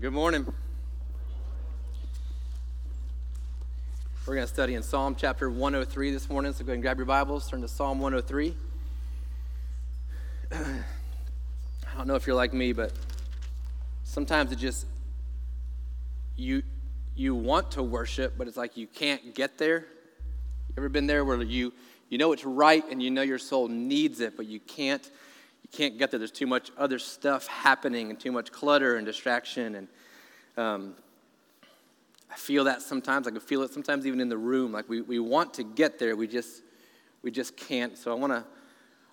Good morning. We're going to study in Psalm chapter 103 this morning, so go ahead and grab your Bibles, turn to Psalm 103. I don't know if you're like me, but sometimes it just you you want to worship, but it's like you can't get there. You ever been there where you you know it's right and you know your soul needs it, but you can't you can't get there. There's too much other stuff happening and too much clutter and distraction. And um, I feel that sometimes. I can feel it sometimes even in the room. Like we, we want to get there, we just we just can't. So I want to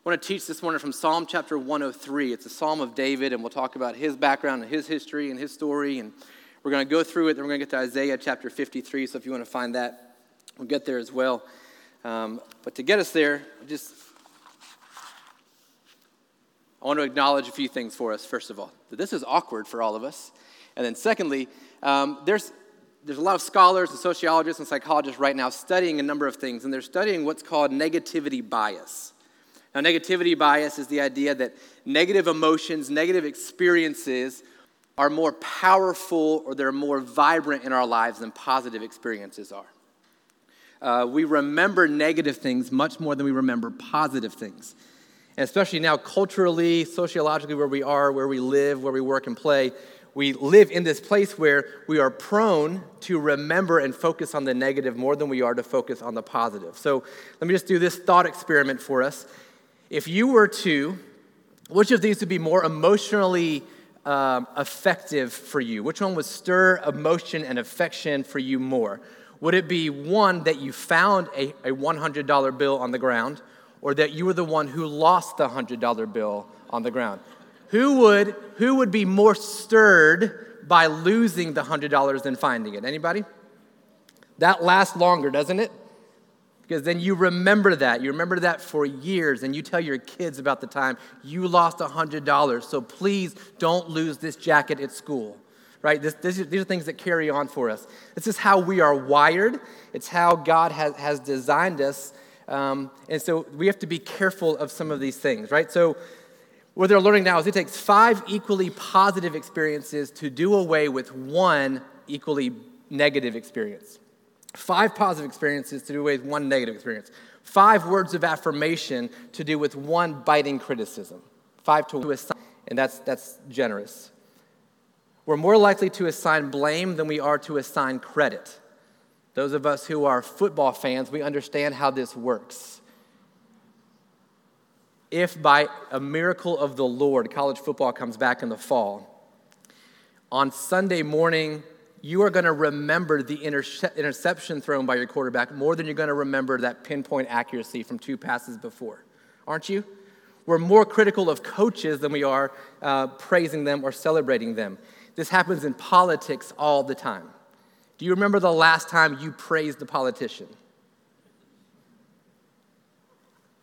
I want to teach this morning from Psalm chapter 103. It's a psalm of David, and we'll talk about his background and his history and his story. And we're going to go through it. Then we're going to get to Isaiah chapter 53. So if you want to find that, we'll get there as well. Um, but to get us there, just I want to acknowledge a few things for us, first of all. That this is awkward for all of us. And then, secondly, um, there's, there's a lot of scholars and sociologists and psychologists right now studying a number of things, and they're studying what's called negativity bias. Now, negativity bias is the idea that negative emotions, negative experiences are more powerful or they're more vibrant in our lives than positive experiences are. Uh, we remember negative things much more than we remember positive things. And especially now, culturally, sociologically, where we are, where we live, where we work and play, we live in this place where we are prone to remember and focus on the negative more than we are to focus on the positive. So let me just do this thought experiment for us. If you were to, which of these would be more emotionally um, effective for you? Which one would stir emotion and affection for you more? Would it be one that you found a, a $100 bill on the ground? Or that you were the one who lost the $100 bill on the ground? Who would, who would be more stirred by losing the $100 than finding it? Anybody? That lasts longer, doesn't it? Because then you remember that. You remember that for years, and you tell your kids about the time you lost $100. So please don't lose this jacket at school, right? This, this, these are things that carry on for us. This is how we are wired, it's how God has, has designed us um, and so we have to be careful of some of these things, right? So what they're learning now is it takes five equally positive experiences to do away with one equally negative experience. Five positive experiences to do away with one negative experience. Five words of affirmation to do with one biting criticism. Five to assign, and that's, that's generous. We're more likely to assign blame than we are to assign credit. Those of us who are football fans, we understand how this works. If by a miracle of the Lord, college football comes back in the fall, on Sunday morning, you are going to remember the interception thrown by your quarterback more than you're going to remember that pinpoint accuracy from two passes before. Aren't you? We're more critical of coaches than we are uh, praising them or celebrating them. This happens in politics all the time. Do you remember the last time you praised the politician?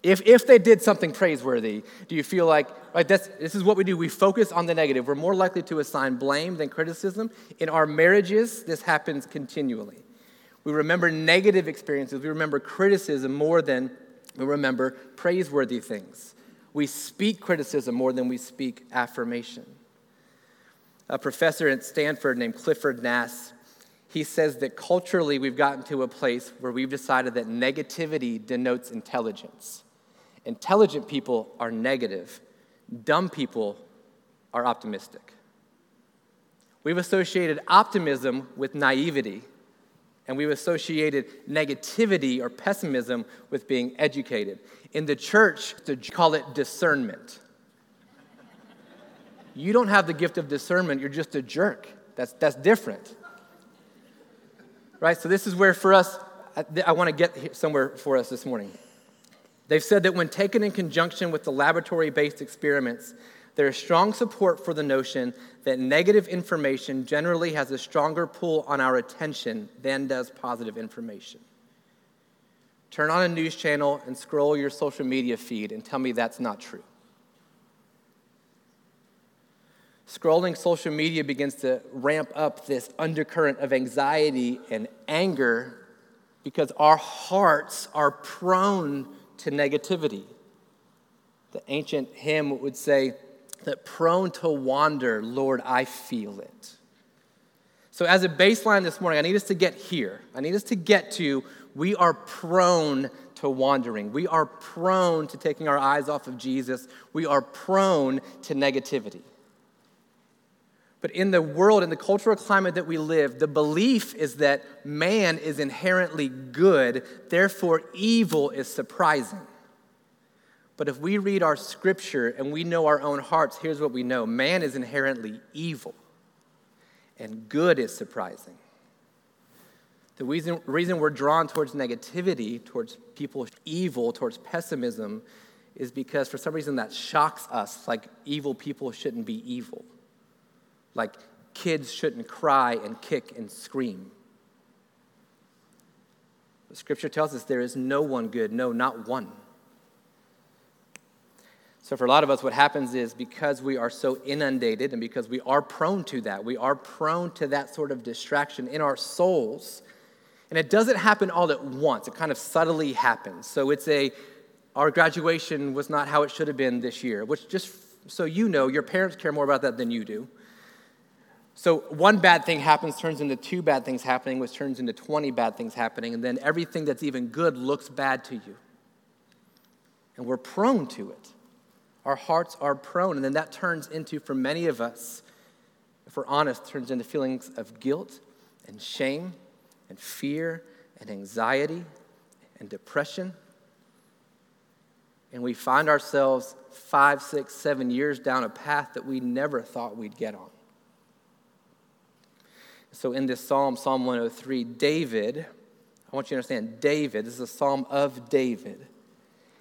If, if they did something praiseworthy, do you feel like, right, this is what we do? We focus on the negative. We're more likely to assign blame than criticism. In our marriages, this happens continually. We remember negative experiences, we remember criticism more than we remember praiseworthy things. We speak criticism more than we speak affirmation. A professor at Stanford named Clifford Nass he says that culturally we've gotten to a place where we've decided that negativity denotes intelligence. Intelligent people are negative, dumb people are optimistic. We've associated optimism with naivety, and we've associated negativity or pessimism with being educated. In the church, to call it discernment. You don't have the gift of discernment, you're just a jerk. That's, that's different right? So, this is where for us, I, I want to get somewhere for us this morning. They've said that when taken in conjunction with the laboratory based experiments, there is strong support for the notion that negative information generally has a stronger pull on our attention than does positive information. Turn on a news channel and scroll your social media feed and tell me that's not true. Scrolling social media begins to ramp up this undercurrent of anxiety and anger because our hearts are prone to negativity. The ancient hymn would say that prone to wander, Lord, I feel it. So, as a baseline this morning, I need us to get here. I need us to get to we are prone to wandering. We are prone to taking our eyes off of Jesus. We are prone to negativity. But in the world, in the cultural climate that we live, the belief is that man is inherently good, therefore, evil is surprising. But if we read our scripture and we know our own hearts, here's what we know man is inherently evil, and good is surprising. The reason, reason we're drawn towards negativity, towards people evil, towards pessimism, is because for some reason that shocks us, like evil people shouldn't be evil. Like kids shouldn't cry and kick and scream. The scripture tells us there is no one good, no, not one. So, for a lot of us, what happens is because we are so inundated and because we are prone to that, we are prone to that sort of distraction in our souls. And it doesn't happen all at once, it kind of subtly happens. So, it's a, our graduation was not how it should have been this year, which just so you know, your parents care more about that than you do. So one bad thing happens, turns into two bad things happening, which turns into 20 bad things happening, and then everything that's even good looks bad to you. And we're prone to it. Our hearts are prone, and then that turns into, for many of us, if we're honest, turns into feelings of guilt and shame and fear and anxiety and depression. And we find ourselves five, six, seven years down a path that we never thought we'd get on. So, in this psalm, Psalm 103, David, I want you to understand, David, this is a psalm of David.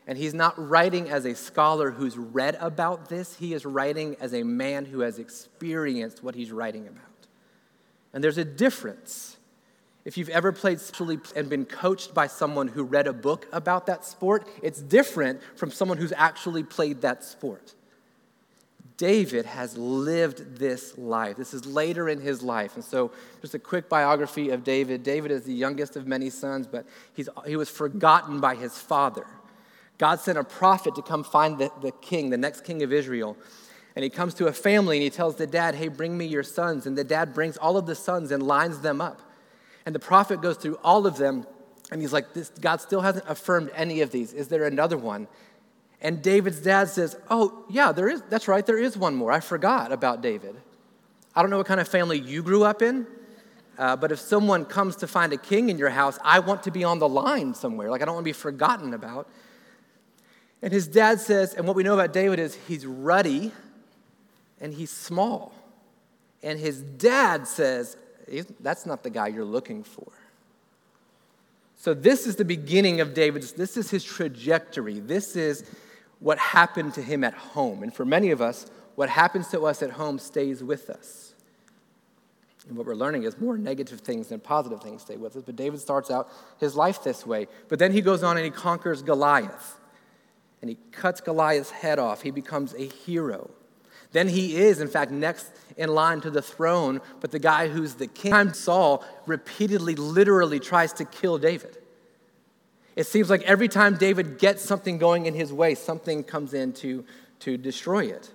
And he's not writing as a scholar who's read about this, he is writing as a man who has experienced what he's writing about. And there's a difference. If you've ever played and been coached by someone who read a book about that sport, it's different from someone who's actually played that sport. David has lived this life. This is later in his life. And so, just a quick biography of David. David is the youngest of many sons, but he's, he was forgotten by his father. God sent a prophet to come find the, the king, the next king of Israel. And he comes to a family and he tells the dad, Hey, bring me your sons. And the dad brings all of the sons and lines them up. And the prophet goes through all of them and he's like, this, God still hasn't affirmed any of these. Is there another one? And David's dad says, Oh, yeah, there is, that's right, there is one more. I forgot about David. I don't know what kind of family you grew up in, uh, but if someone comes to find a king in your house, I want to be on the line somewhere. Like, I don't want to be forgotten about. And his dad says, and what we know about David is he's ruddy and he's small. And his dad says, That's not the guy you're looking for. So, this is the beginning of David's, this is his trajectory. This is what happened to him at home. And for many of us, what happens to us at home stays with us. And what we're learning is more negative things than positive things stay with us. But David starts out his life this way. But then he goes on and he conquers Goliath. And he cuts Goliath's head off. He becomes a hero. Then he is, in fact, next in line to the throne. But the guy who's the king, Saul, repeatedly, literally tries to kill David. It seems like every time David gets something going in his way, something comes in to, to destroy it.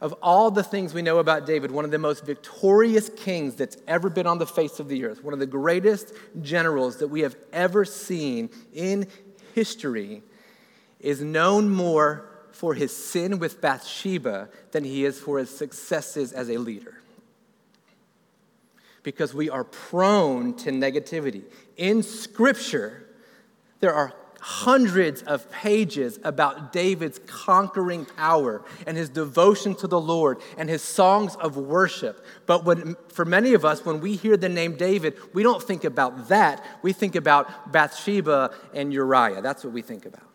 Of all the things we know about David, one of the most victorious kings that's ever been on the face of the earth, one of the greatest generals that we have ever seen in history, is known more for his sin with Bathsheba than he is for his successes as a leader because we are prone to negativity. In Scripture, there are hundreds of pages about David's conquering power and his devotion to the Lord and his songs of worship. But when, for many of us, when we hear the name David, we don't think about that. We think about Bathsheba and Uriah. That's what we think about.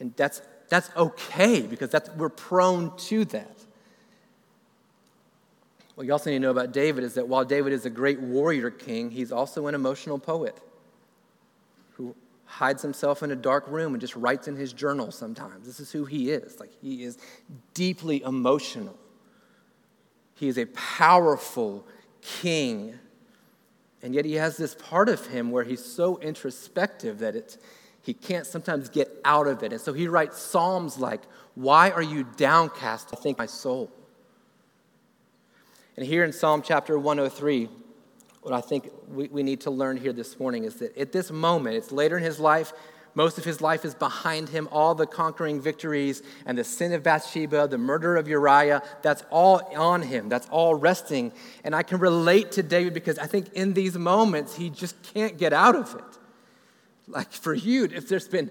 And that's, that's okay because that's, we're prone to that. What you also need to know about David is that while David is a great warrior king, he's also an emotional poet who hides himself in a dark room and just writes in his journal sometimes. This is who he is. Like he is deeply emotional. He is a powerful king. And yet he has this part of him where he's so introspective that it's, he can't sometimes get out of it. And so he writes psalms like, Why are you downcast? I think my soul. And here in Psalm chapter 103, what I think we, we need to learn here this morning is that at this moment, it's later in his life, most of his life is behind him, all the conquering victories and the sin of Bathsheba, the murder of Uriah, that's all on him. That's all resting. And I can relate to David because I think in these moments, he just can't get out of it. Like for you, if there's been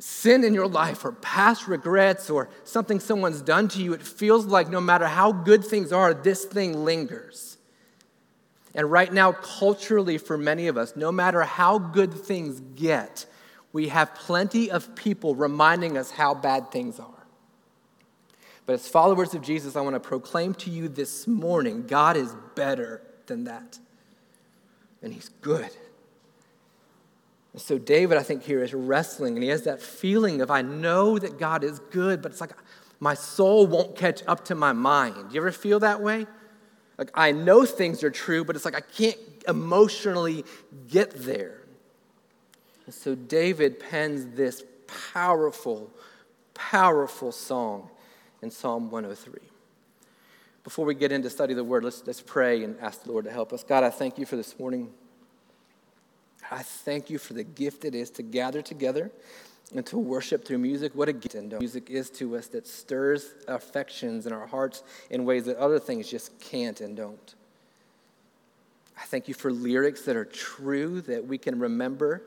sin in your life or past regrets or something someone's done to you, it feels like no matter how good things are, this thing lingers. And right now, culturally, for many of us, no matter how good things get, we have plenty of people reminding us how bad things are. But as followers of Jesus, I want to proclaim to you this morning God is better than that. And He's good. And so, David, I think, here is wrestling, and he has that feeling of, I know that God is good, but it's like my soul won't catch up to my mind. Do you ever feel that way? Like, I know things are true, but it's like I can't emotionally get there. And so David pens this powerful, powerful song in Psalm 103. Before we get into study the word, let's, let's pray and ask the Lord to help us. God, I thank you for this morning. I thank you for the gift it is to gather together and to worship through music. What a gift And music is to us that stirs affections in our hearts in ways that other things just can't and don't. I thank you for lyrics that are true, that we can remember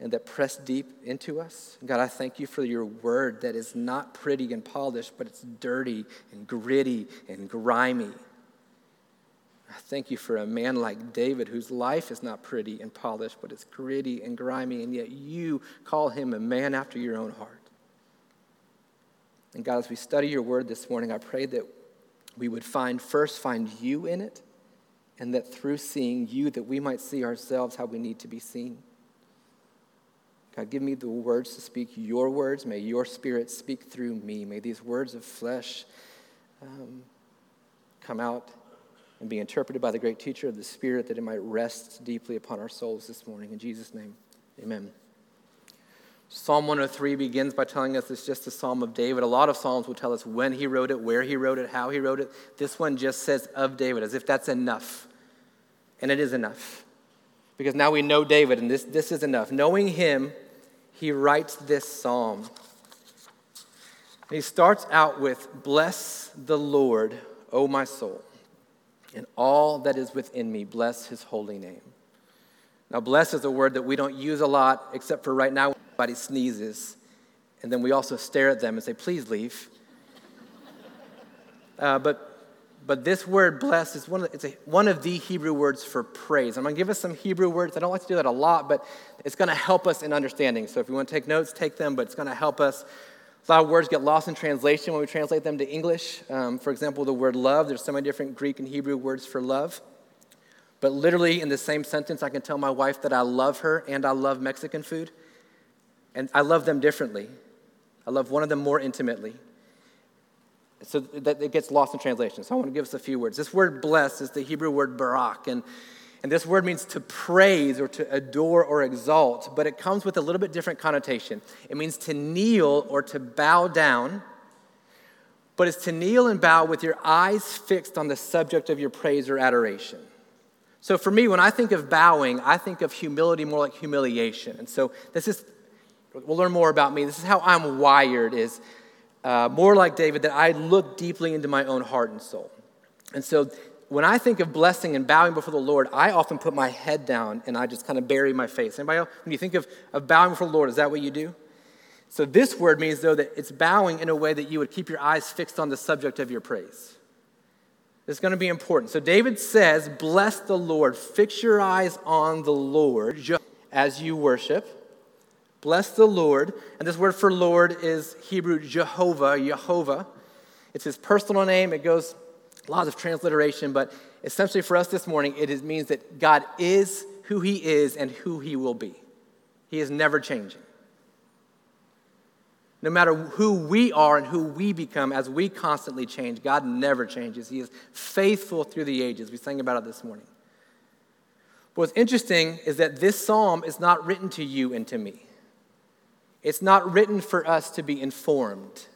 and that press deep into us. God, I thank you for your word that is not pretty and polished, but it's dirty and gritty and grimy. I thank you for a man like David whose life is not pretty and polished, but it's gritty and grimy, and yet you call him a man after your own heart. And God, as we study your word this morning, I pray that we would find first find you in it, and that through seeing you that we might see ourselves how we need to be seen. God, give me the words to speak your words. May your spirit speak through me. May these words of flesh um, come out and be interpreted by the great teacher of the Spirit that it might rest deeply upon our souls this morning. In Jesus' name, amen. Psalm 103 begins by telling us it's just a psalm of David. A lot of psalms will tell us when he wrote it, where he wrote it, how he wrote it. This one just says of David, as if that's enough. And it is enough. Because now we know David, and this, this is enough. Knowing him, he writes this psalm. And he starts out with, Bless the Lord, O my soul, and all that is within me, bless his holy name. Now, bless is a word that we don't use a lot, except for right now, when somebody sneezes. And then we also stare at them and say, Please leave. Uh, but but this word bless, is one of, the, it's a, one of the Hebrew words for praise. I'm going to give us some Hebrew words. I don't like to do that a lot, but it's going to help us in understanding. So if you want to take notes, take them, but it's going to help us. A lot of words get lost in translation when we translate them to English. Um, for example, the word love, there's so many different Greek and Hebrew words for love. But literally, in the same sentence, I can tell my wife that I love her and I love Mexican food. And I love them differently. I love one of them more intimately so that it gets lost in translation. So I want to give us a few words. This word bless is the Hebrew word barak, and, and this word means to praise or to adore or exalt, but it comes with a little bit different connotation. It means to kneel or to bow down, but it's to kneel and bow with your eyes fixed on the subject of your praise or adoration. So for me, when I think of bowing, I think of humility more like humiliation. And so this is, we'll learn more about me. This is how I'm wired is uh, more like David, that I look deeply into my own heart and soul. And so when I think of blessing and bowing before the Lord, I often put my head down and I just kind of bury my face. Anybody else? When you think of, of bowing before the Lord, is that what you do? So this word means, though, that it's bowing in a way that you would keep your eyes fixed on the subject of your praise. It's going to be important. So David says, Bless the Lord. Fix your eyes on the Lord as you worship. Bless the Lord. And this word for Lord is Hebrew Jehovah, Jehovah. It's his personal name. It goes lots of transliteration, but essentially for us this morning, it is, means that God is who he is and who he will be. He is never changing. No matter who we are and who we become as we constantly change, God never changes. He is faithful through the ages. We sang about it this morning. What's interesting is that this psalm is not written to you and to me. It's not written for us to be informed.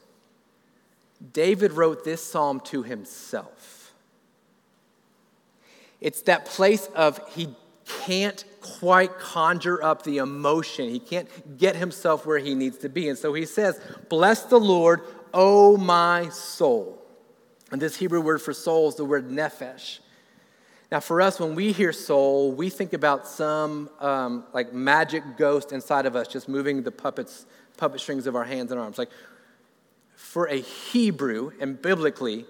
David wrote this psalm to himself. It's that place of he can't quite conjure up the emotion. He can't get himself where he needs to be. And so he says, Bless the Lord, O my soul. And this Hebrew word for soul is the word nephesh. Now, for us, when we hear soul, we think about some um, like magic ghost inside of us just moving the puppets, puppet strings of our hands and arms. Like, for a Hebrew and biblically,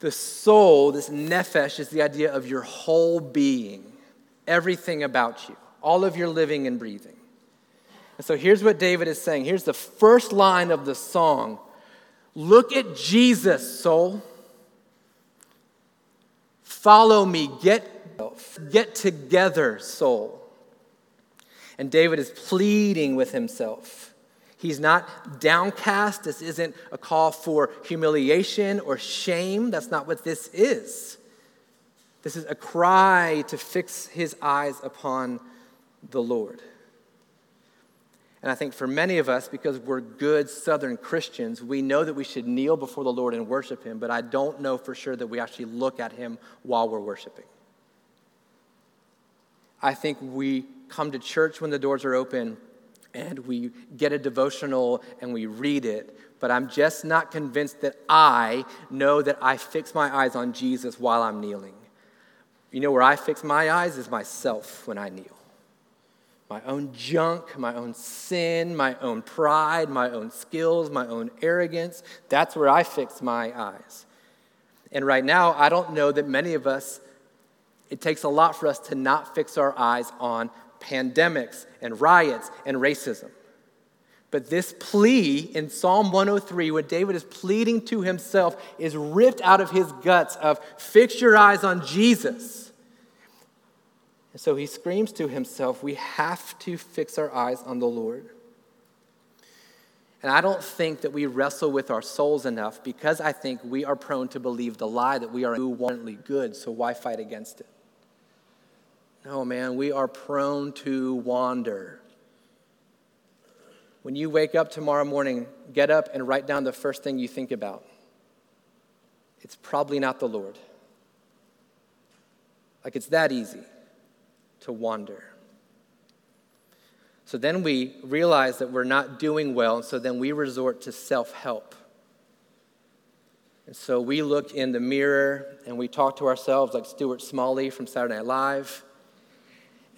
the soul, this nephesh, is the idea of your whole being, everything about you, all of your living and breathing. And so here's what David is saying. Here's the first line of the song Look at Jesus, soul. Follow me. Get, get together, soul. And David is pleading with himself. He's not downcast. This isn't a call for humiliation or shame. That's not what this is. This is a cry to fix his eyes upon the Lord. And I think for many of us, because we're good Southern Christians, we know that we should kneel before the Lord and worship Him, but I don't know for sure that we actually look at Him while we're worshiping. I think we come to church when the doors are open and we get a devotional and we read it, but I'm just not convinced that I know that I fix my eyes on Jesus while I'm kneeling. You know where I fix my eyes is myself when I kneel my own junk, my own sin, my own pride, my own skills, my own arrogance. That's where I fix my eyes. And right now, I don't know that many of us, it takes a lot for us to not fix our eyes on pandemics and riots and racism. But this plea in Psalm 103, when David is pleading to himself, is ripped out of his guts of fix your eyes on Jesus. And so he screams to himself, We have to fix our eyes on the Lord. And I don't think that we wrestle with our souls enough because I think we are prone to believe the lie that we are inherently good, so why fight against it? No, man, we are prone to wander. When you wake up tomorrow morning, get up and write down the first thing you think about. It's probably not the Lord. Like it's that easy to wander. So then we realize that we're not doing well, and so then we resort to self help. And so we look in the mirror and we talk to ourselves like Stuart Smalley from Saturday Night Live.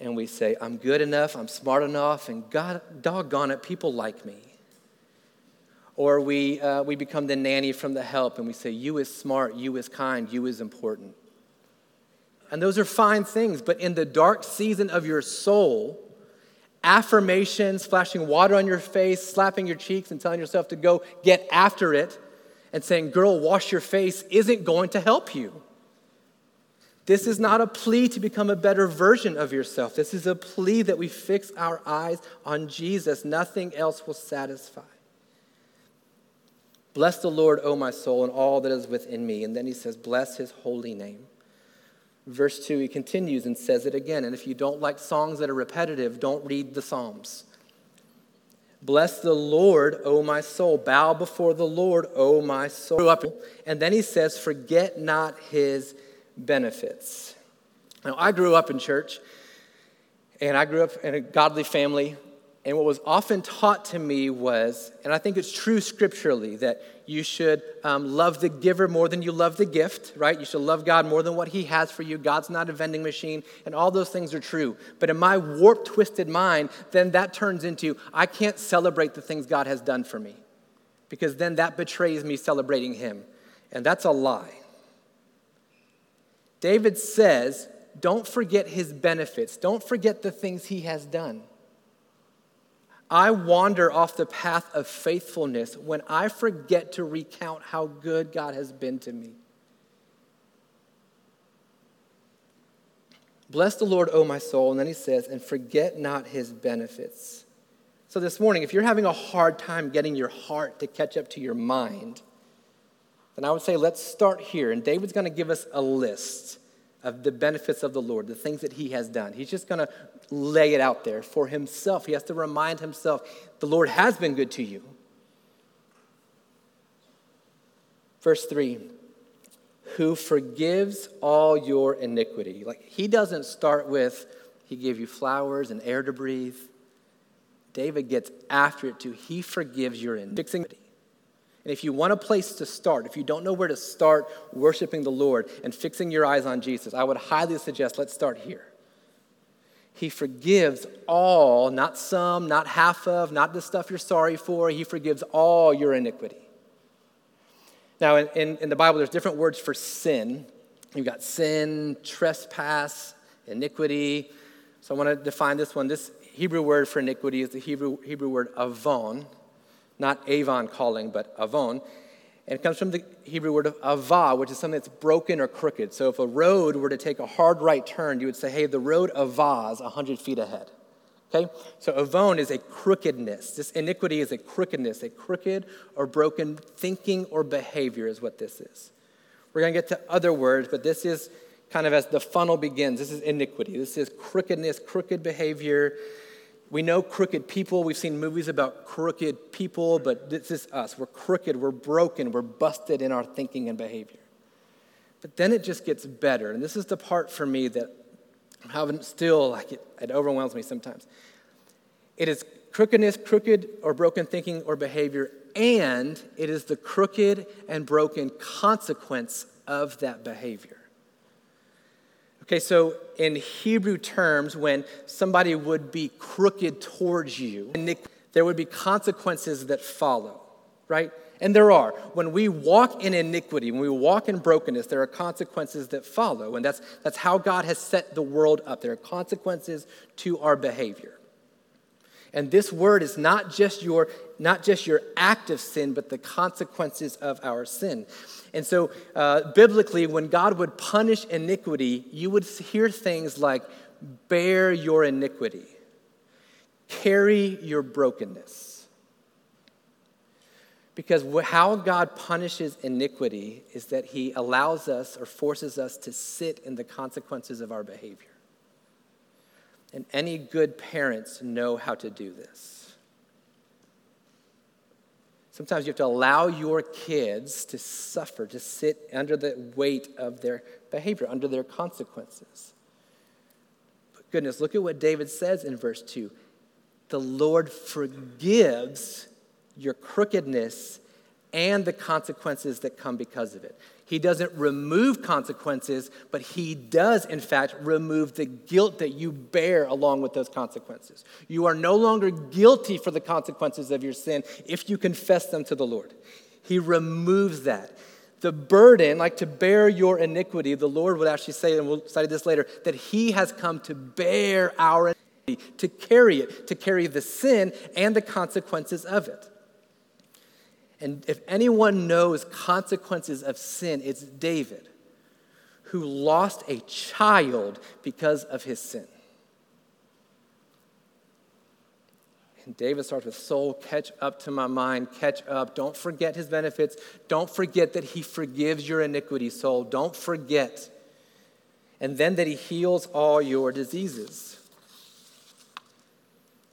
And we say, I'm good enough, I'm smart enough, and God, doggone it, people like me. Or we, uh, we become the nanny from the help and we say, You is smart, you is kind, you is important. And those are fine things, but in the dark season of your soul, affirmations, flashing water on your face, slapping your cheeks, and telling yourself to go get after it, and saying, Girl, wash your face, isn't going to help you. This is not a plea to become a better version of yourself. This is a plea that we fix our eyes on Jesus. Nothing else will satisfy. Bless the Lord, O my soul, and all that is within me. And then he says, Bless his holy name. Verse 2, he continues and says it again. And if you don't like songs that are repetitive, don't read the Psalms. Bless the Lord, O my soul. Bow before the Lord, O my soul. And then he says, Forget not his benefits. Now, I grew up in church, and I grew up in a godly family. And what was often taught to me was, and I think it's true scripturally, that you should um, love the giver more than you love the gift, right? You should love God more than what He has for you. God's not a vending machine, and all those things are true. But in my warped, twisted mind, then that turns into I can't celebrate the things God has done for me, because then that betrays me celebrating Him. And that's a lie. David says, don't forget His benefits, don't forget the things He has done. I wander off the path of faithfulness when I forget to recount how good God has been to me. Bless the Lord, O my soul. And then he says, and forget not his benefits. So this morning, if you're having a hard time getting your heart to catch up to your mind, then I would say let's start here. And David's going to give us a list of the benefits of the Lord, the things that he has done. He's just going to lay it out there for himself. He has to remind himself the Lord has been good to you. Verse 3 who forgives all your iniquity. Like, he doesn't start with, he gave you flowers and air to breathe. David gets after it too. He forgives your iniquity. And if you want a place to start, if you don't know where to start worshiping the Lord and fixing your eyes on Jesus, I would highly suggest let's start here. He forgives all, not some, not half of, not the stuff you're sorry for. He forgives all your iniquity. Now, in, in, in the Bible, there's different words for sin. You've got sin, trespass, iniquity. So I want to define this one. This Hebrew word for iniquity is the Hebrew, Hebrew word avon, not avon calling, but avon. And it comes from the Hebrew word avah, which is something that's broken or crooked. So if a road were to take a hard right turn, you would say, hey, the road avahs 100 feet ahead. Okay? So avon is a crookedness. This iniquity is a crookedness, a crooked or broken thinking or behavior is what this is. We're going to get to other words, but this is kind of as the funnel begins. This is iniquity. This is crookedness, crooked behavior. We know crooked people. We've seen movies about crooked people, but this is us. We're crooked, we're broken, we're busted in our thinking and behavior. But then it just gets better. And this is the part for me that I'm having still, like it, it overwhelms me sometimes. It is crookedness, crooked or broken thinking or behavior, and it is the crooked and broken consequence of that behavior. Okay, so in Hebrew terms, when somebody would be crooked towards you, there would be consequences that follow, right? And there are. When we walk in iniquity, when we walk in brokenness, there are consequences that follow. And that's, that's how God has set the world up. There are consequences to our behavior. And this word is not just your, not just your act of sin, but the consequences of our sin. And so, uh, biblically, when God would punish iniquity, you would hear things like, bear your iniquity, carry your brokenness. Because how God punishes iniquity is that he allows us or forces us to sit in the consequences of our behavior. And any good parents know how to do this. Sometimes you have to allow your kids to suffer, to sit under the weight of their behavior, under their consequences. But goodness, look at what David says in verse 2 The Lord forgives your crookedness and the consequences that come because of it. He doesn't remove consequences, but he does, in fact, remove the guilt that you bear along with those consequences. You are no longer guilty for the consequences of your sin if you confess them to the Lord. He removes that. The burden, like to bear your iniquity, the Lord would actually say, and we'll study this later, that he has come to bear our iniquity, to carry it, to carry the sin and the consequences of it. And if anyone knows consequences of sin, it's David, who lost a child because of his sin. And David starts with, Soul, catch up to my mind, catch up. Don't forget his benefits. Don't forget that he forgives your iniquity, soul. Don't forget. And then that he heals all your diseases.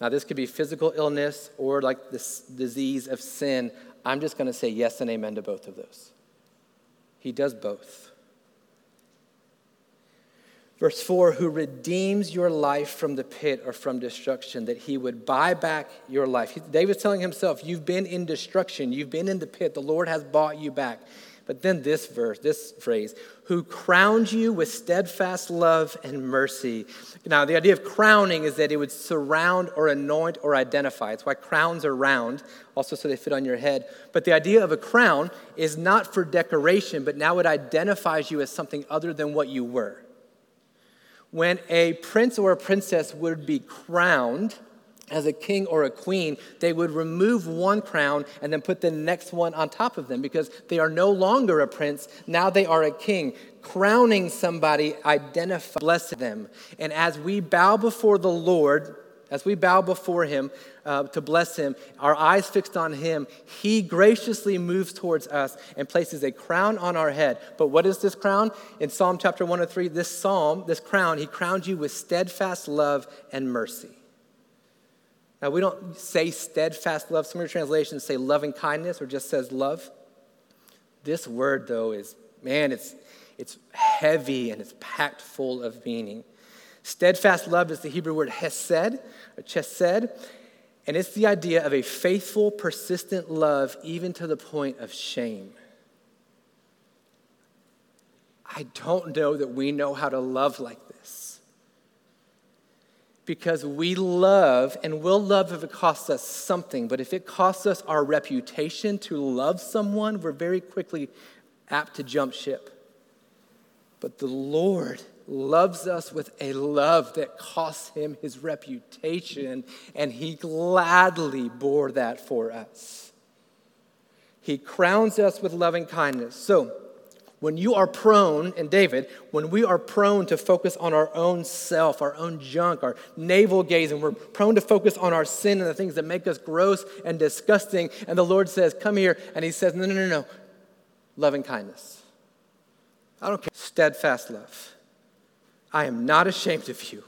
Now, this could be physical illness or like this disease of sin. I'm just going to say yes and amen to both of those. He does both. Verse 4 Who redeems your life from the pit or from destruction, that he would buy back your life. David's telling himself, You've been in destruction, you've been in the pit, the Lord has bought you back. But then this verse, this phrase, who crowned you with steadfast love and mercy. Now, the idea of crowning is that it would surround or anoint or identify. It's why crowns are round, also so they fit on your head. But the idea of a crown is not for decoration, but now it identifies you as something other than what you were. When a prince or a princess would be crowned, as a king or a queen, they would remove one crown and then put the next one on top of them because they are no longer a prince, now they are a king. Crowning somebody identifies, bless them. And as we bow before the Lord, as we bow before him uh, to bless him, our eyes fixed on him, he graciously moves towards us and places a crown on our head. But what is this crown? In Psalm chapter 103, this psalm, this crown, he crowned you with steadfast love and mercy. Now, we don't say steadfast love. Some of your translations say loving kindness or just says love. This word, though, is, man, it's, it's heavy and it's packed full of meaning. Steadfast love is the Hebrew word hesed, or chesed, and it's the idea of a faithful, persistent love, even to the point of shame. I don't know that we know how to love like. Because we love, and we'll love if it costs us something, but if it costs us our reputation to love someone, we're very quickly apt to jump ship. But the Lord loves us with a love that costs him his reputation, and he gladly bore that for us. He crowns us with loving kindness. So, when you are prone, and David, when we are prone to focus on our own self, our own junk, our navel gazing, we're prone to focus on our sin and the things that make us gross and disgusting. And the Lord says, Come here. And He says, No, no, no, no. Loving kindness. I don't care. Steadfast love. I am not ashamed of you.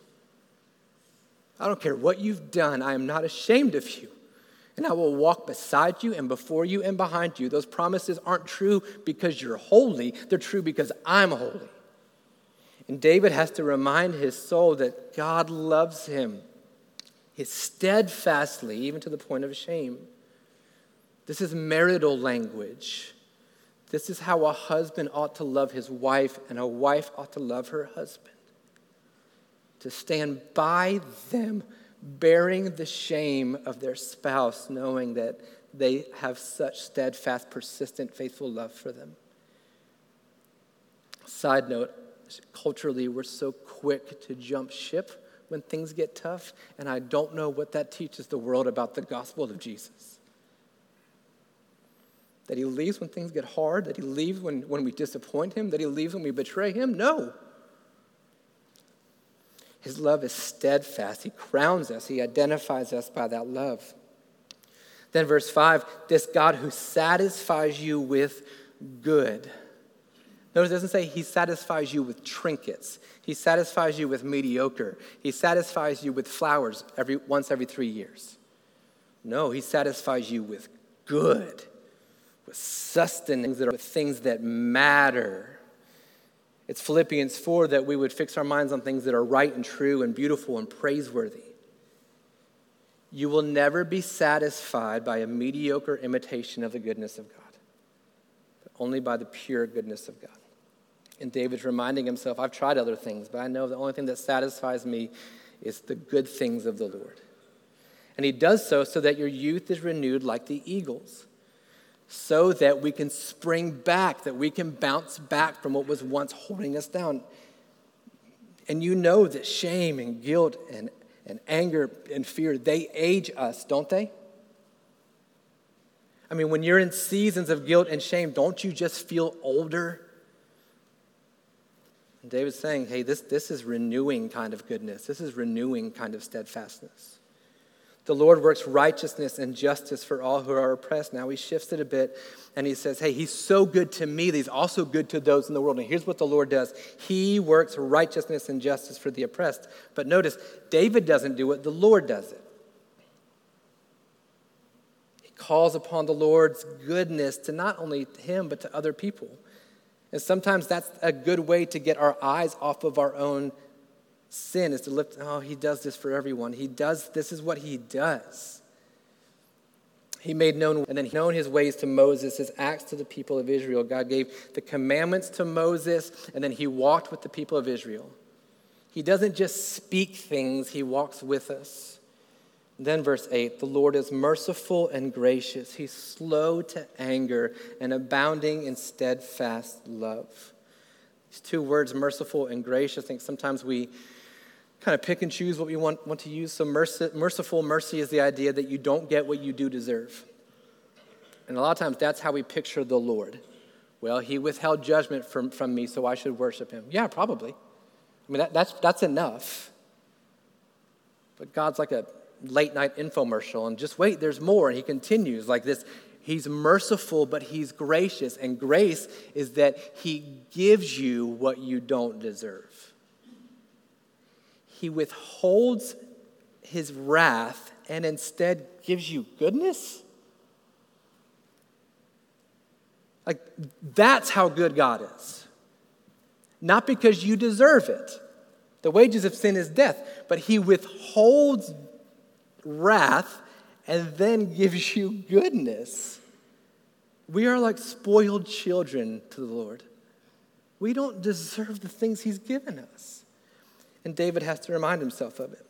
I don't care what you've done. I am not ashamed of you and I will walk beside you and before you and behind you. Those promises aren't true because you're holy, they're true because I'm holy. And David has to remind his soul that God loves him His steadfastly, even to the point of shame. This is marital language. This is how a husband ought to love his wife, and a wife ought to love her husband. To stand by them bearing the shame of their spouse, knowing that they have such steadfast, persistent, faithful love for them. Side note culturally, we're so quick to jump ship when things get tough, and I don't know what that teaches the world about the gospel of Jesus. That he leaves when things get hard, that he leaves when, when we disappoint him, that he leaves when we betray him? No. His love is steadfast. He crowns us, He identifies us by that love. Then, verse 5 this God who satisfies you with good. Notice it doesn't say He satisfies you with trinkets, He satisfies you with mediocre, He satisfies you with flowers every, once every three years. No, He satisfies you with good, with sustenance, with things that matter. It's Philippians 4 that we would fix our minds on things that are right and true and beautiful and praiseworthy. You will never be satisfied by a mediocre imitation of the goodness of God, but only by the pure goodness of God. And David's reminding himself, I've tried other things, but I know the only thing that satisfies me is the good things of the Lord. And he does so so that your youth is renewed like the eagles so that we can spring back, that we can bounce back from what was once holding us down. And you know that shame and guilt and, and anger and fear, they age us, don't they? I mean, when you're in seasons of guilt and shame, don't you just feel older? And David's saying, hey, this, this is renewing kind of goodness. This is renewing kind of steadfastness. The Lord works righteousness and justice for all who are oppressed. Now he shifts it a bit and he says, Hey, he's so good to me that he's also good to those in the world. And here's what the Lord does He works righteousness and justice for the oppressed. But notice, David doesn't do it, the Lord does it. He calls upon the Lord's goodness to not only him, but to other people. And sometimes that's a good way to get our eyes off of our own sin is to lift, oh, he does this for everyone. He does, this is what he does. He made known, and then he known his ways to Moses, his acts to the people of Israel. God gave the commandments to Moses, and then he walked with the people of Israel. He doesn't just speak things, he walks with us. Then, verse 8 the Lord is merciful and gracious. He's slow to anger and abounding in steadfast love. These two words, merciful and gracious, I think sometimes we kind of pick and choose what we want, want to use. So, mercy, merciful mercy is the idea that you don't get what you do deserve. And a lot of times that's how we picture the Lord. Well, he withheld judgment from, from me, so I should worship him. Yeah, probably. I mean, that, that's, that's enough. But God's like a late night infomercial, and just wait, there's more. And he continues like this He's merciful, but he's gracious. And grace is that he gives you what you don't deserve he withholds his wrath and instead gives you goodness? Like, that's how good God is. not because you deserve it. The wages of sin is death, but he withholds wrath and then gives you goodness. We are like spoiled children to the Lord. We don't deserve the things he's given us. And David has to remind himself of it.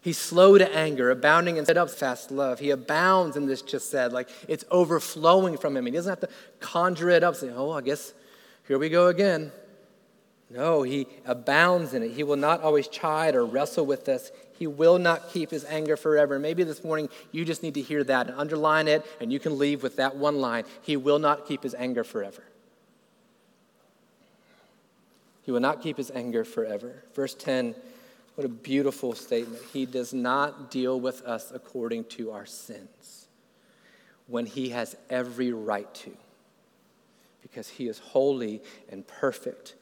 He's slow to anger, abounding in steadfast love. He abounds in this just said, like it's overflowing from him. He doesn't have to conjure it up, say, oh, I guess here we go again. No, he abounds in it. He will not always chide or wrestle with us. He will not keep his anger forever. Maybe this morning you just need to hear that and underline it, and you can leave with that one line He will not keep his anger forever. He will not keep his anger forever. Verse 10 what a beautiful statement. He does not deal with us according to our sins when he has every right to, because he is holy and perfect,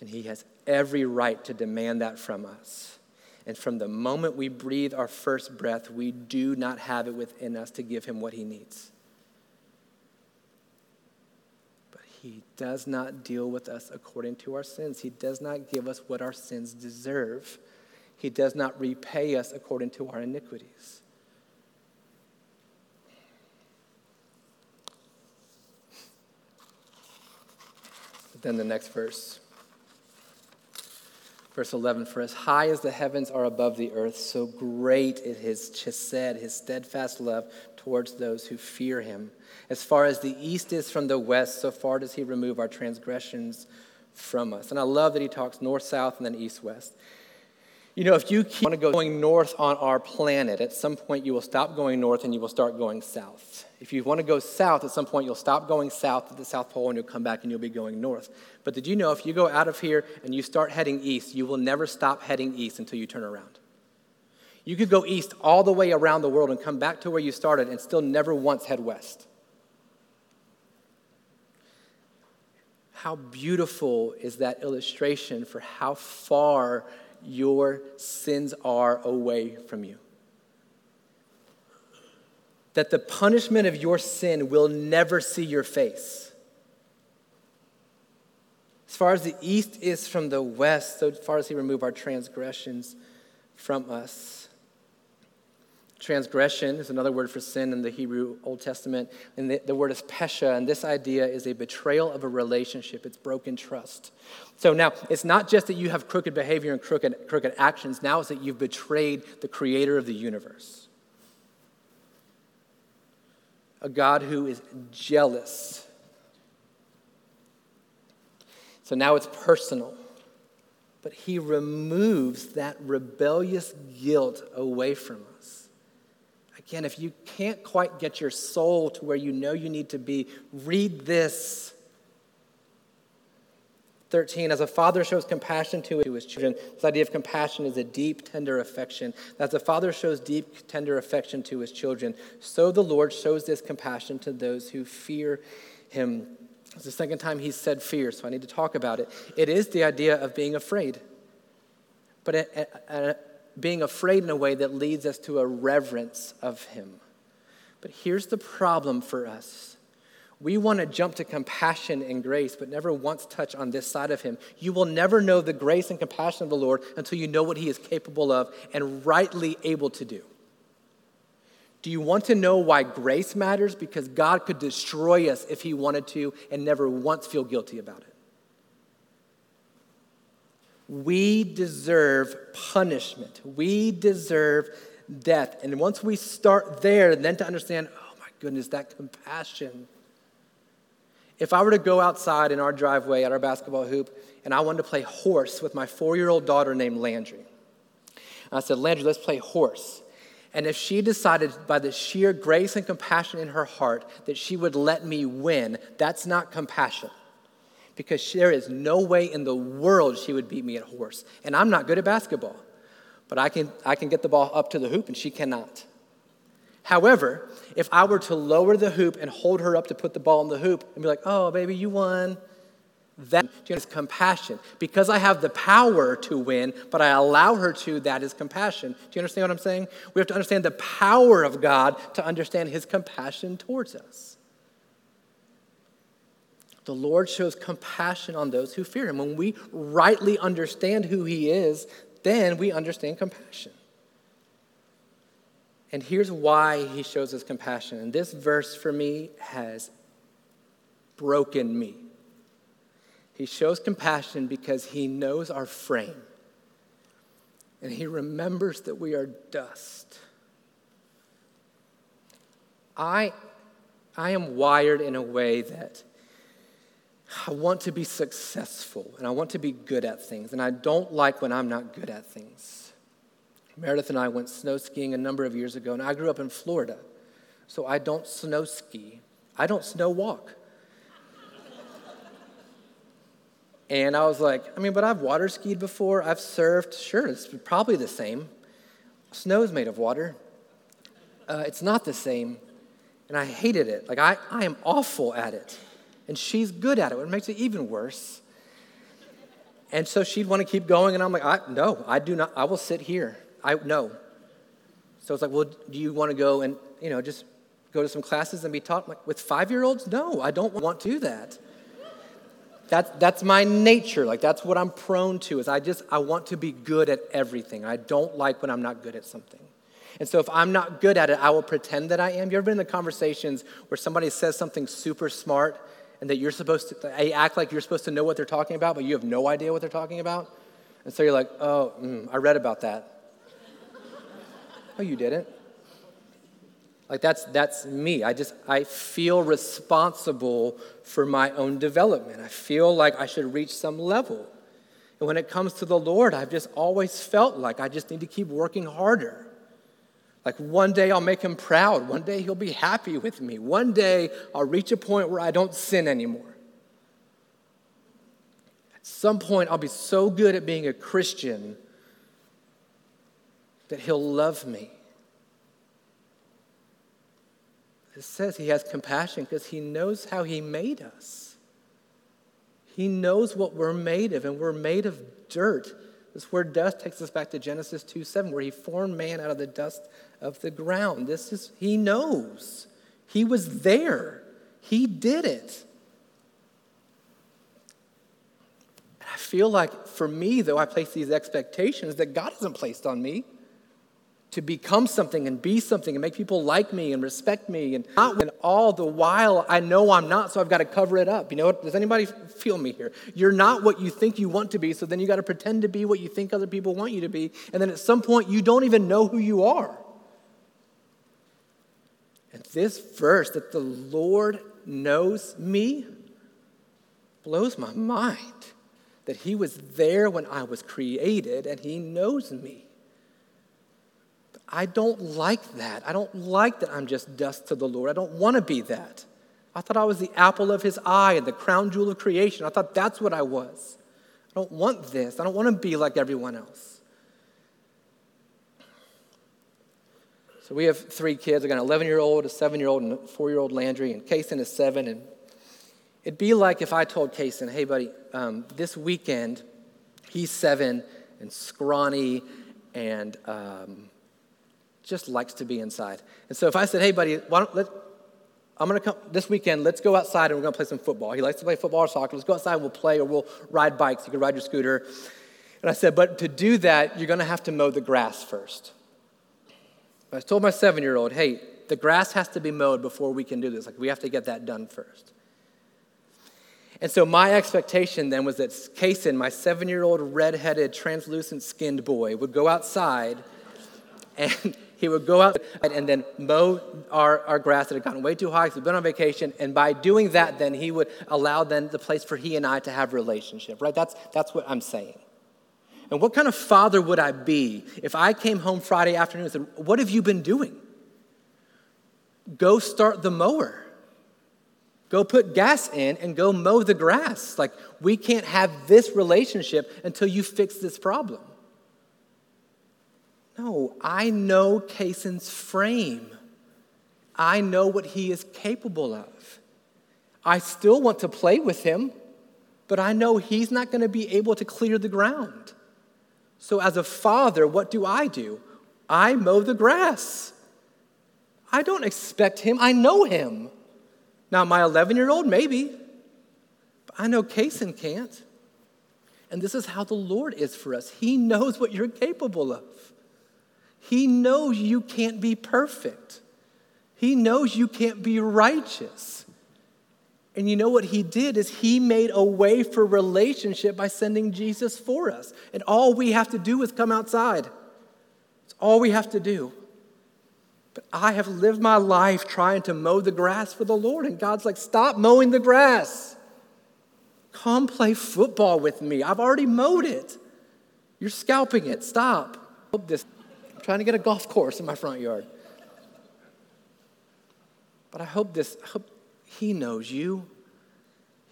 and he has every right to demand that from us. And from the moment we breathe our first breath, we do not have it within us to give him what he needs. But he does not deal with us according to our sins. He does not give us what our sins deserve. He does not repay us according to our iniquities. But then the next verse. Verse 11, for as high as the heavens are above the earth, so great is his chesed, his steadfast love towards those who fear him. As far as the east is from the west, so far does he remove our transgressions from us. And I love that he talks north, south, and then east, west. You know, if you keep going north on our planet, at some point you will stop going north and you will start going south. If you want to go south, at some point you'll stop going south at the South Pole and you'll come back and you'll be going north. But did you know if you go out of here and you start heading east, you will never stop heading east until you turn around? You could go east all the way around the world and come back to where you started and still never once head west. How beautiful is that illustration for how far your sins are away from you. That the punishment of your sin will never see your face. As far as the east is from the west, so far as he remove our transgressions from us. Transgression is another word for sin in the Hebrew Old Testament. And the, the, word is pesha, and this idea is a betrayal of a relationship. It's broken trust. So now, it's not just that you have crooked behavior and crooked, crooked actions, now it's that you've betrayed the creator of the universe. A God who is jealous. So now it's personal. But he removes that rebellious guilt away from us. Again, if you can't quite get your soul to where you know you need to be, read this. 13, as a father shows compassion to his children, this idea of compassion is a deep, tender affection. As a father shows deep, tender affection to his children, so the Lord shows this compassion to those who fear him. It's the second time he's said fear, so I need to talk about it. It is the idea of being afraid. But a, being afraid in a way that leads us to a reverence of Him. But here's the problem for us. We want to jump to compassion and grace, but never once touch on this side of Him. You will never know the grace and compassion of the Lord until you know what He is capable of and rightly able to do. Do you want to know why grace matters? Because God could destroy us if He wanted to and never once feel guilty about it. We deserve punishment. We deserve death. And once we start there, then to understand, oh my goodness, that compassion. If I were to go outside in our driveway at our basketball hoop and I wanted to play horse with my four year old daughter named Landry, I said, Landry, let's play horse. And if she decided by the sheer grace and compassion in her heart that she would let me win, that's not compassion because there is no way in the world she would beat me at horse. And I'm not good at basketball, but I can, I can get the ball up to the hoop and she cannot. However, if I were to lower the hoop and hold her up to put the ball in the hoop and be like, oh, baby, you won, that is compassion. Because I have the power to win, but I allow her to, that is compassion. Do you understand what I'm saying? We have to understand the power of God to understand his compassion towards us. The Lord shows compassion on those who fear him. When we rightly understand who he is, then we understand compassion. And here's why he shows us compassion. And this verse for me has broken me. He shows compassion because he knows our frame. And he remembers that we are dust. I, I am wired in a way that I want to be successful and I want to be good at things, and I don't like when I'm not good at things. Meredith and I went snow skiing a number of years ago, and I grew up in Florida, so I don't snow ski. I don't snow walk. and I was like, I mean, but I've water skied before, I've surfed. Sure, it's probably the same. Snow is made of water. Uh, it's not the same. And I hated it. Like, I, I am awful at it and she's good at it, which makes it even worse. And so she'd want to keep going, and I'm like, I, no, I do not. I will sit here. I no. So it's like, well, do you want to go and you know just go to some classes and be taught? like, with five year olds? No, I don't want to do that. That's, that's my nature. Like that's what I'm prone to. Is I just I want to be good at everything. I don't like when I'm not good at something. And so if I'm not good at it, I will pretend that I am. You ever been in the conversations where somebody says something super smart and that you're supposed to they act like you're supposed to know what they're talking about, but you have no idea what they're talking about. And so you're like, oh, mm, I read about that. oh, you didn't. Like that's that's me. I just I feel responsible for my own development. I feel like I should reach some level. And when it comes to the Lord, I've just always felt like I just need to keep working harder. Like one day I'll make him proud. One day he'll be happy with me. One day I'll reach a point where I don't sin anymore. At some point I'll be so good at being a Christian that he'll love me. It says he has compassion because he knows how he made us. He knows what we're made of, and we're made of dirt. This word dust takes us back to Genesis 2 7, where he formed man out of the dust of the ground. This is, he knows. He was there. He did it. I feel like for me, though, I place these expectations that God hasn't placed on me to become something and be something and make people like me and respect me and not all the while I know I'm not, so I've got to cover it up. You know, does anybody feel me here? You're not what you think you want to be, so then you got to pretend to be what you think other people want you to be, and then at some point you don't even know who you are. And this verse that the Lord knows me blows my mind. That He was there when I was created and He knows me. I don't like that. I don't like that I'm just dust to the Lord. I don't want to be that. I thought I was the apple of his eye and the crown jewel of creation. I thought that's what I was. I don't want this. I don't want to be like everyone else. So we have three kids. I got an 11 year old, a 7 year old, and a 4 year old Landry, and Kason is 7. And it'd be like if I told Kason, hey, buddy, um, this weekend, he's 7 and scrawny and um, just likes to be inside. And so if I said, hey, buddy, why don't, let, I'm going to come this weekend, let's go outside and we're going to play some football. He likes to play football or soccer. Let's go outside and we'll play or we'll ride bikes. You can ride your scooter. And I said, but to do that, you're going to have to mow the grass first. I told my seven year old, hey, the grass has to be mowed before we can do this. Like, we have to get that done first. And so my expectation then was that Kason, my seven year old red-headed, translucent skinned boy, would go outside and he would go out and then mow our, our grass that had gotten way too high because we'd been on vacation. And by doing that, then he would allow then the place for he and I to have relationship, right? That's, that's what I'm saying. And what kind of father would I be if I came home Friday afternoon and said, What have you been doing? Go start the mower. Go put gas in and go mow the grass. Like, we can't have this relationship until you fix this problem. No, I know Kason's frame. I know what he is capable of. I still want to play with him, but I know he's not going to be able to clear the ground. So, as a father, what do I do? I mow the grass. I don't expect him, I know him. Now, my 11 year old, maybe. But I know Kason can't. And this is how the Lord is for us. He knows what you're capable of. He knows you can't be perfect. He knows you can't be righteous. And you know what he did is he made a way for relationship by sending Jesus for us. And all we have to do is come outside. It's all we have to do. But I have lived my life trying to mow the grass for the Lord, and God's like, stop mowing the grass. Come play football with me. I've already mowed it. You're scalping it. Stop. I'm trying to get a golf course in my front yard. But I hope this, I hope he knows you.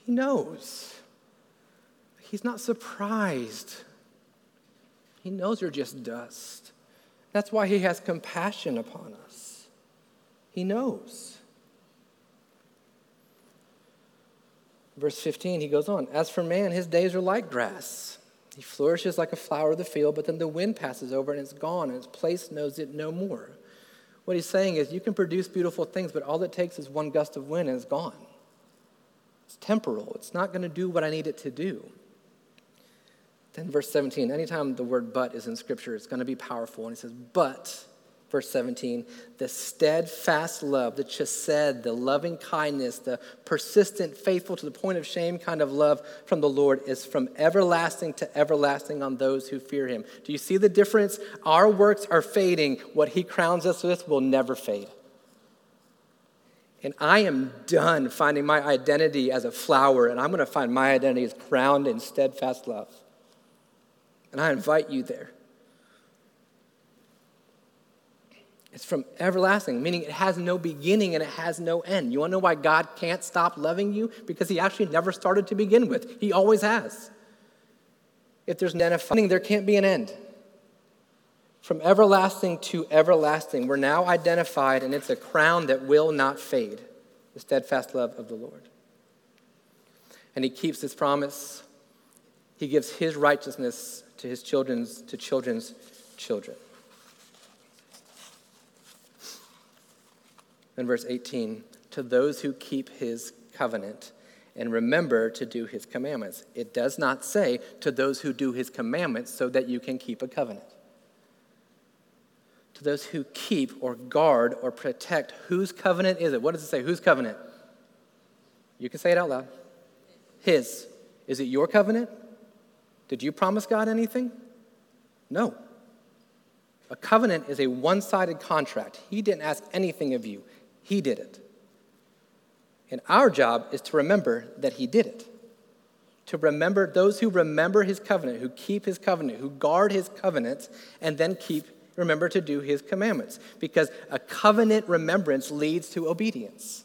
He knows. He's not surprised. He knows you're just dust. That's why he has compassion upon us. He knows. Verse 15, he goes on As for man, his days are like grass. He flourishes like a flower of the field, but then the wind passes over and it's gone, and its place knows it no more. What he's saying is, you can produce beautiful things, but all it takes is one gust of wind and it's gone. It's temporal, it's not going to do what I need it to do. Then, verse 17, anytime the word but is in Scripture, it's going to be powerful. And he says, But verse 17, the steadfast love, the chesed, the loving kindness, the persistent, faithful to the point of shame kind of love from the Lord is from everlasting to everlasting on those who fear him. Do you see the difference? Our works are fading. What he crowns us with will never fade. And I am done finding my identity as a flower, and I'm going to find my identity as crowned in steadfast love. And I invite you there. It's from everlasting, meaning it has no beginning and it has no end. You want to know why God can't stop loving you? Because He actually never started to begin with, He always has. If there's an end, there can't be an end. From everlasting to everlasting, we're now identified, and it's a crown that will not fade the steadfast love of the Lord. And He keeps His promise, He gives His righteousness to His children's to children's children. In verse 18 to those who keep his covenant and remember to do his commandments. It does not say to those who do his commandments so that you can keep a covenant. To those who keep or guard or protect, whose covenant is it? What does it say? Whose covenant? You can say it out loud. His. Is it your covenant? Did you promise God anything? No. A covenant is a one sided contract. He didn't ask anything of you, he did it. And our job is to remember that He did it. To remember those who remember His covenant, who keep His covenant, who guard His covenants, and then keep, remember to do His commandments. Because a covenant remembrance leads to obedience.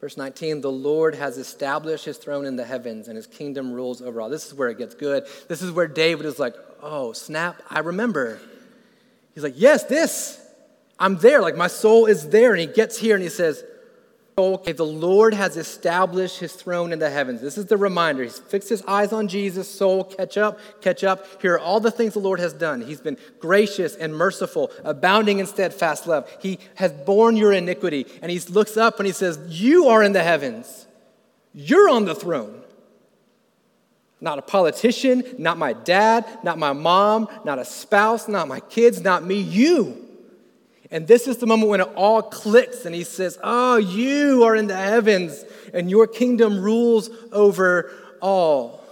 Verse 19, the Lord has established his throne in the heavens and his kingdom rules over all. This is where it gets good. This is where David is like, oh, snap, I remember. He's like, Yes, this. I'm there. Like my soul is there. And he gets here and he says, Okay, the Lord has established his throne in the heavens. This is the reminder. He's fixed his eyes on Jesus. Soul, catch up, catch up. Here are all the things the Lord has done. He's been gracious and merciful, abounding in steadfast love. He has borne your iniquity. And he looks up and he says, You are in the heavens. You're on the throne. Not a politician, not my dad, not my mom, not a spouse, not my kids, not me, you. And this is the moment when it all clicks and he says, Oh, you are in the heavens and your kingdom rules over all.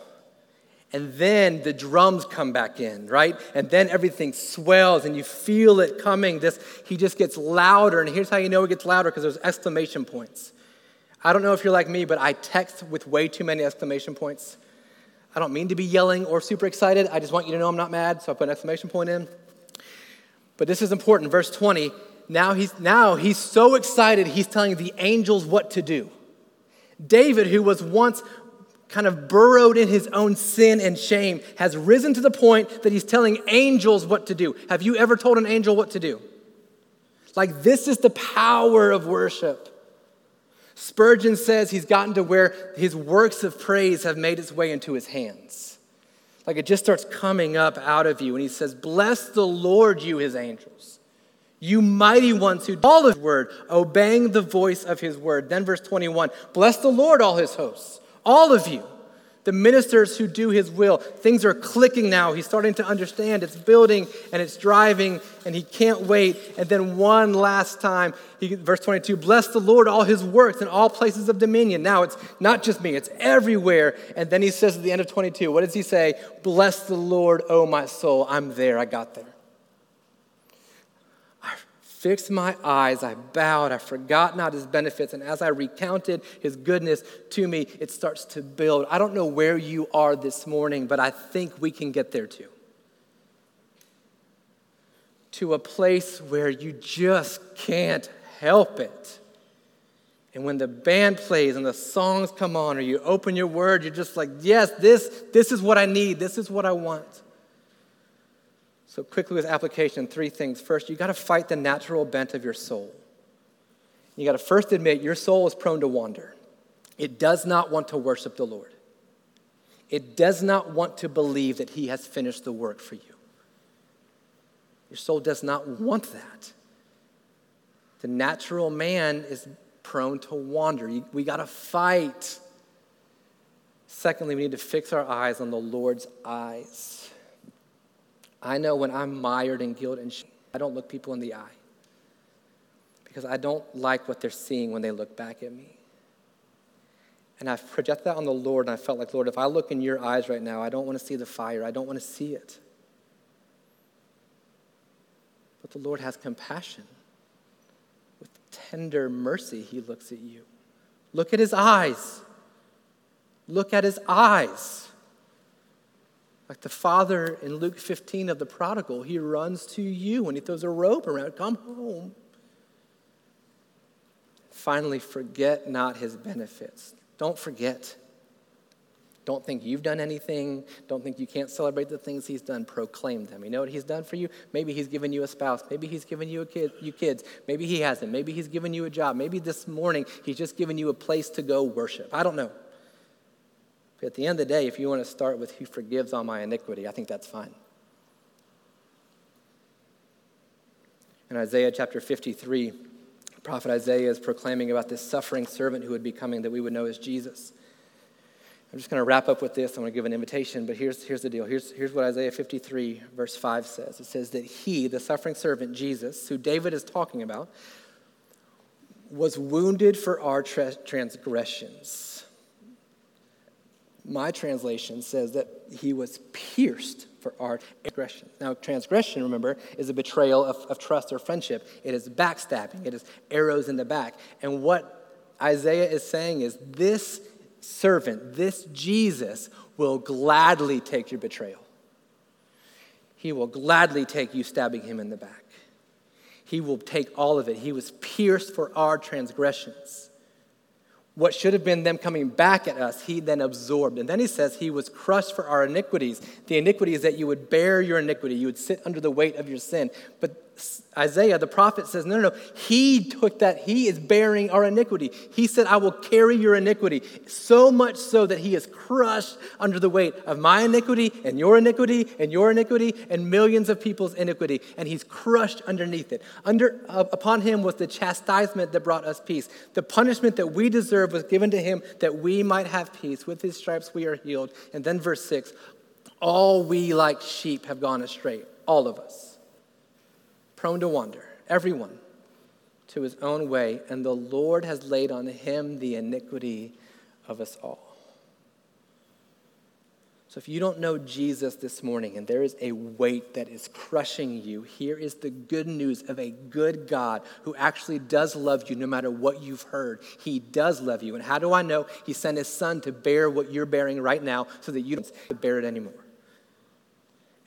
And then the drums come back in, right? And then everything swells and you feel it coming. This he just gets louder. And here's how you know it gets louder because there's exclamation points. I don't know if you're like me, but I text with way too many exclamation points. I don't mean to be yelling or super excited. I just want you to know I'm not mad, so I put an exclamation point in. But this is important. Verse 20. Now he's, now he's so excited, he's telling the angels what to do. David, who was once kind of burrowed in his own sin and shame, has risen to the point that he's telling angels what to do. Have you ever told an angel what to do? Like, this is the power of worship. Spurgeon says he's gotten to where his works of praise have made its way into his hands. Like it just starts coming up out of you. And he says, Bless the Lord, you his angels. You mighty ones who all of his word, obeying the voice of his word. Then verse 21 Bless the Lord, all his hosts, all of you the ministers who do his will. Things are clicking now. He's starting to understand. It's building and it's driving, and he can't wait. And then one last time, he, verse 22 Bless the Lord, all his works in all places of dominion. Now it's not just me, it's everywhere. And then he says at the end of 22, what does he say? Bless the Lord, O my soul. I'm there, I got there fixed my eyes, I bowed, I forgot not his benefits, and as I recounted his goodness to me, it starts to build. I don't know where you are this morning, but I think we can get there too. To a place where you just can't help it. And when the band plays and the songs come on, or you open your word, you're just like, yes, this, this is what I need, this is what I want. So, quickly with application, three things. First, you got to fight the natural bent of your soul. You got to first admit your soul is prone to wander. It does not want to worship the Lord, it does not want to believe that He has finished the work for you. Your soul does not want that. The natural man is prone to wander. We got to fight. Secondly, we need to fix our eyes on the Lord's eyes. I know when I'm mired in guilt and shame, I don't look people in the eye because I don't like what they're seeing when they look back at me. And I've projected that on the Lord, and I felt like, Lord, if I look in your eyes right now, I don't want to see the fire. I don't want to see it. But the Lord has compassion. With tender mercy, He looks at you. Look at His eyes. Look at His eyes. Like the father in Luke 15 of the prodigal, he runs to you and he throws a rope around, come home. Finally, forget not his benefits. Don't forget. Don't think you've done anything. Don't think you can't celebrate the things he's done. Proclaim them. You know what he's done for you? Maybe he's given you a spouse. Maybe he's given you a kid, you kids. Maybe he hasn't. Maybe he's given you a job. Maybe this morning he's just given you a place to go worship. I don't know. But at the end of the day, if you want to start with who forgives all my iniquity, I think that's fine. In Isaiah chapter 53, prophet Isaiah is proclaiming about this suffering servant who would be coming that we would know as Jesus. I'm just going to wrap up with this. I'm going to give an invitation, but here's, here's the deal. Here's, here's what Isaiah 53, verse 5 says it says that he, the suffering servant, Jesus, who David is talking about, was wounded for our transgressions my translation says that he was pierced for our transgression. Now, transgression, remember, is a betrayal of, of trust or friendship. It is backstabbing, it is arrows in the back. And what Isaiah is saying is this servant, this Jesus, will gladly take your betrayal. He will gladly take you stabbing him in the back. He will take all of it. He was pierced for our transgressions what should have been them coming back at us, he then absorbed. And then he says he was crushed for our iniquities. The iniquity is that you would bear your iniquity, you would sit under the weight of your sin. But Isaiah, the prophet, says, No, no, no. He took that. He is bearing our iniquity. He said, I will carry your iniquity. So much so that he is crushed under the weight of my iniquity and your iniquity and your iniquity and millions of people's iniquity. And he's crushed underneath it. Under, uh, upon him was the chastisement that brought us peace. The punishment that we deserve was given to him that we might have peace. With his stripes we are healed. And then verse 6 All we like sheep have gone astray, all of us prone to wander, everyone to his own way, and the Lord has laid on him the iniquity of us all. So, if you don't know Jesus this morning and there is a weight that is crushing you, here is the good news of a good God who actually does love you no matter what you've heard. He does love you. And how do I know? He sent his son to bear what you're bearing right now so that you don't bear it anymore.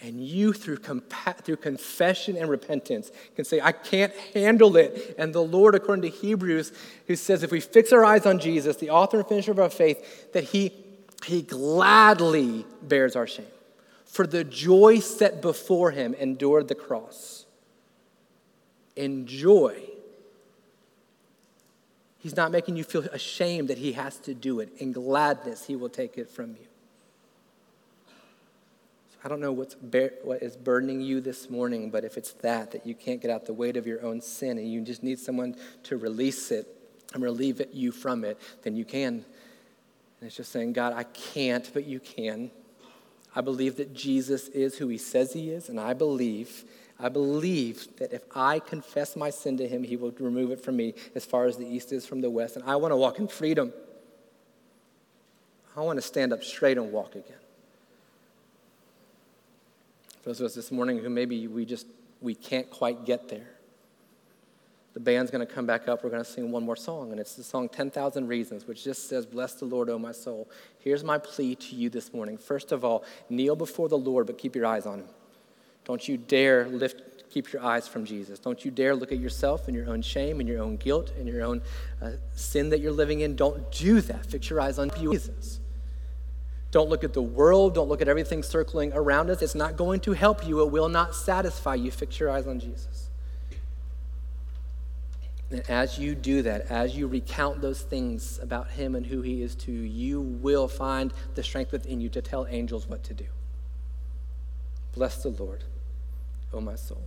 And you, through, compa- through confession and repentance, can say, I can't handle it. And the Lord, according to Hebrews, who says, if we fix our eyes on Jesus, the author and finisher of our faith, that he, he gladly bears our shame. For the joy set before him, endured the cross. In joy, he's not making you feel ashamed that he has to do it. In gladness, he will take it from you. I don't know what's what is burdening you this morning, but if it's that, that you can't get out the weight of your own sin and you just need someone to release it and relieve it, you from it, then you can. And it's just saying, God, I can't, but you can. I believe that Jesus is who he says he is, and I believe, I believe that if I confess my sin to him, he will remove it from me as far as the east is from the west. And I want to walk in freedom. I want to stand up straight and walk again. For those of us this morning who maybe we just we can't quite get there. The band's going to come back up. We're going to sing one more song, and it's the song 10,000 Reasons, which just says, Bless the Lord, O my soul. Here's my plea to you this morning. First of all, kneel before the Lord, but keep your eyes on him. Don't you dare lift, keep your eyes from Jesus. Don't you dare look at yourself and your own shame and your own guilt and your own uh, sin that you're living in. Don't do that. Fix your eyes on Jesus. Don't look at the world. Don't look at everything circling around us. It's not going to help you. It will not satisfy you. Fix your eyes on Jesus. And as you do that, as you recount those things about Him and who He is to you, you will find the strength within you to tell angels what to do. Bless the Lord, O oh my soul.